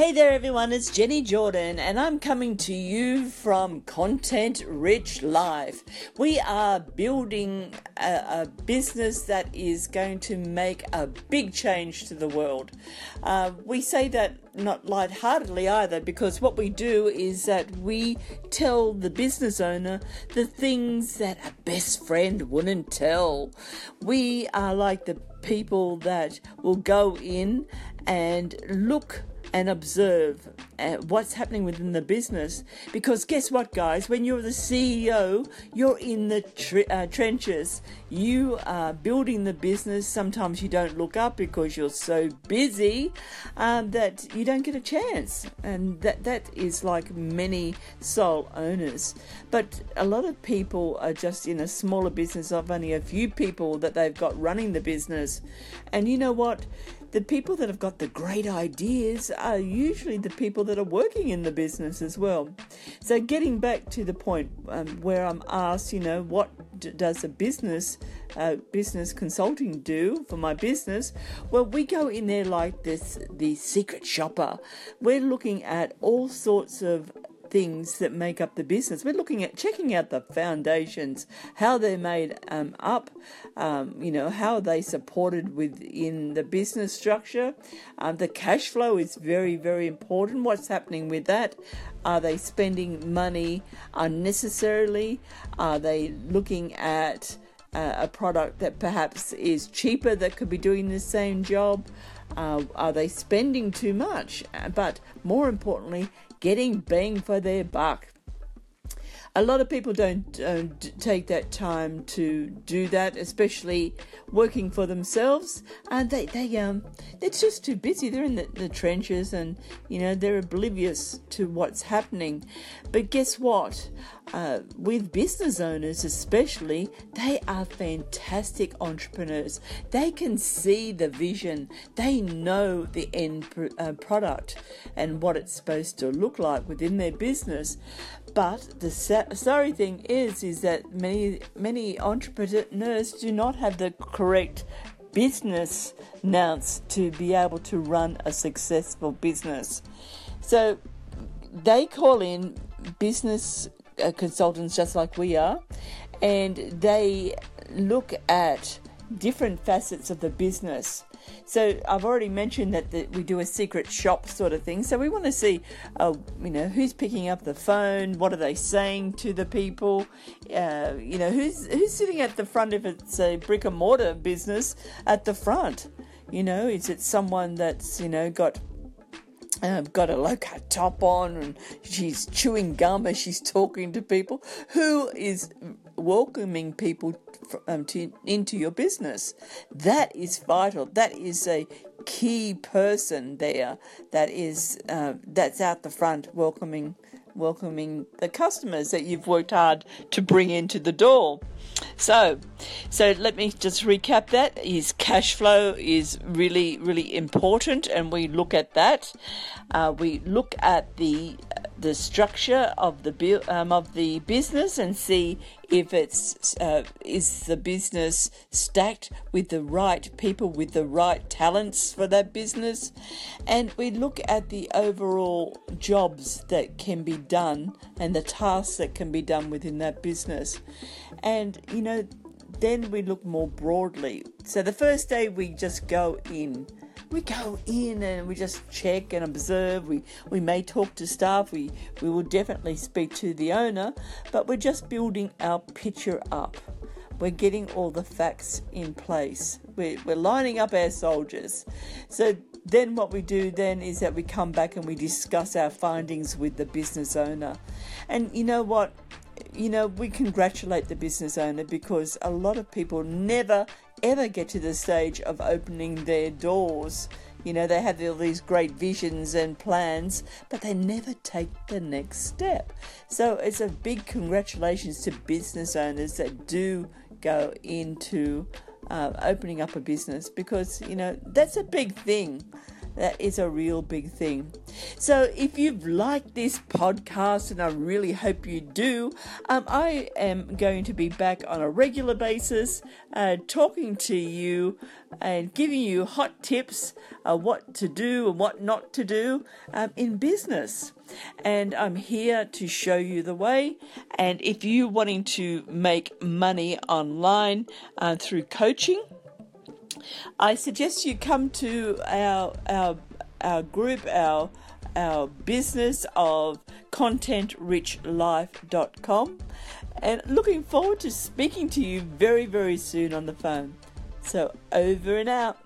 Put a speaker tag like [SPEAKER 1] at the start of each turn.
[SPEAKER 1] Hey there, everyone, it's Jenny Jordan, and I'm coming to you from Content Rich Life. We are building a, a business that is going to make a big change to the world. Uh, we say that not lightheartedly either, because what we do is that we tell the business owner the things that a best friend wouldn't tell. We are like the people that will go in and look and observe uh, what's happening within the business. Because guess what, guys? When you're the CEO, you're in the tre- uh, trenches. You are building the business. Sometimes you don't look up because you're so busy um, that you don't get a chance. And that, that is like many sole owners. But a lot of people are just in a smaller business of only a few people that they've got running the business. And you know what? The people that have got the great ideas are usually the people that are working in the business as well. So, getting back to the point um, where I'm asked, you know, what d- does a business uh, business consulting do for my business? Well, we go in there like this, the secret shopper. We're looking at all sorts of things that make up the business. We're looking at checking out the foundations, how they're made um, up, um, you know, how they supported within the business structure. Um, the cash flow is very, very important. What's happening with that? Are they spending money unnecessarily? Are they looking at uh, a product that perhaps is cheaper that could be doing the same job? Uh, are they spending too much? But more importantly, getting bang for their buck. A lot of people don't, don't take that time to do that, especially working for themselves. And they, they um, they're just too busy. They're in the, the trenches, and you know they're oblivious to what's happening. But guess what? Uh, with business owners, especially, they are fantastic entrepreneurs. They can see the vision, they know the end pr- uh, product and what it's supposed to look like within their business. But the sa- sorry thing is, is that many many entrepreneurs do not have the correct business nous to be able to run a successful business. So they call in business consultants just like we are, and they look at different facets of the business. So I've already mentioned that we do a secret shop sort of thing. So we want to see, uh, you know, who's picking up the phone, what are they saying to the people, uh, you know, who's who's sitting at the front if it's a brick and mortar business at the front. You know, is it someone that's you know got um, got a low cut top on and she's chewing gum as she's talking to people. Who is welcoming people um, to, into your business? That is vital. That is a key person there that is uh, that's out the front welcoming welcoming the customers that you've worked hard to bring into the door. So, so let me just recap that. Is cash flow is really, really important, and we look at that. Uh, we look at the the structure of the bu- um, of the business and see if it's uh, is the business stacked with the right people with the right talents for that business, and we look at the overall jobs that can be done and the tasks that can be done within that business, and you know then we look more broadly. So the first day we just go in we go in and we just check and observe. We we may talk to staff. We we will definitely speak to the owner, but we're just building our picture up. We're getting all the facts in place. We're, we're lining up our soldiers. So then what we do then is that we come back and we discuss our findings with the business owner. And you know what? You know, we congratulate the business owner because a lot of people never ever get to the stage of opening their doors. You know, they have all these great visions and plans, but they never take the next step. So it's a big congratulations to business owners that do go into uh, opening up a business because, you know, that's a big thing. That is a real big thing. So if you've liked this podcast, and I really hope you do, um, I am going to be back on a regular basis uh, talking to you and giving you hot tips uh, what to do and what not to do um, in business. And I'm here to show you the way. And if you're wanting to make money online uh, through coaching, I suggest you come to our our our group, our our business of contentrichlife.com and looking forward to speaking to you very very soon on the phone. So over and out.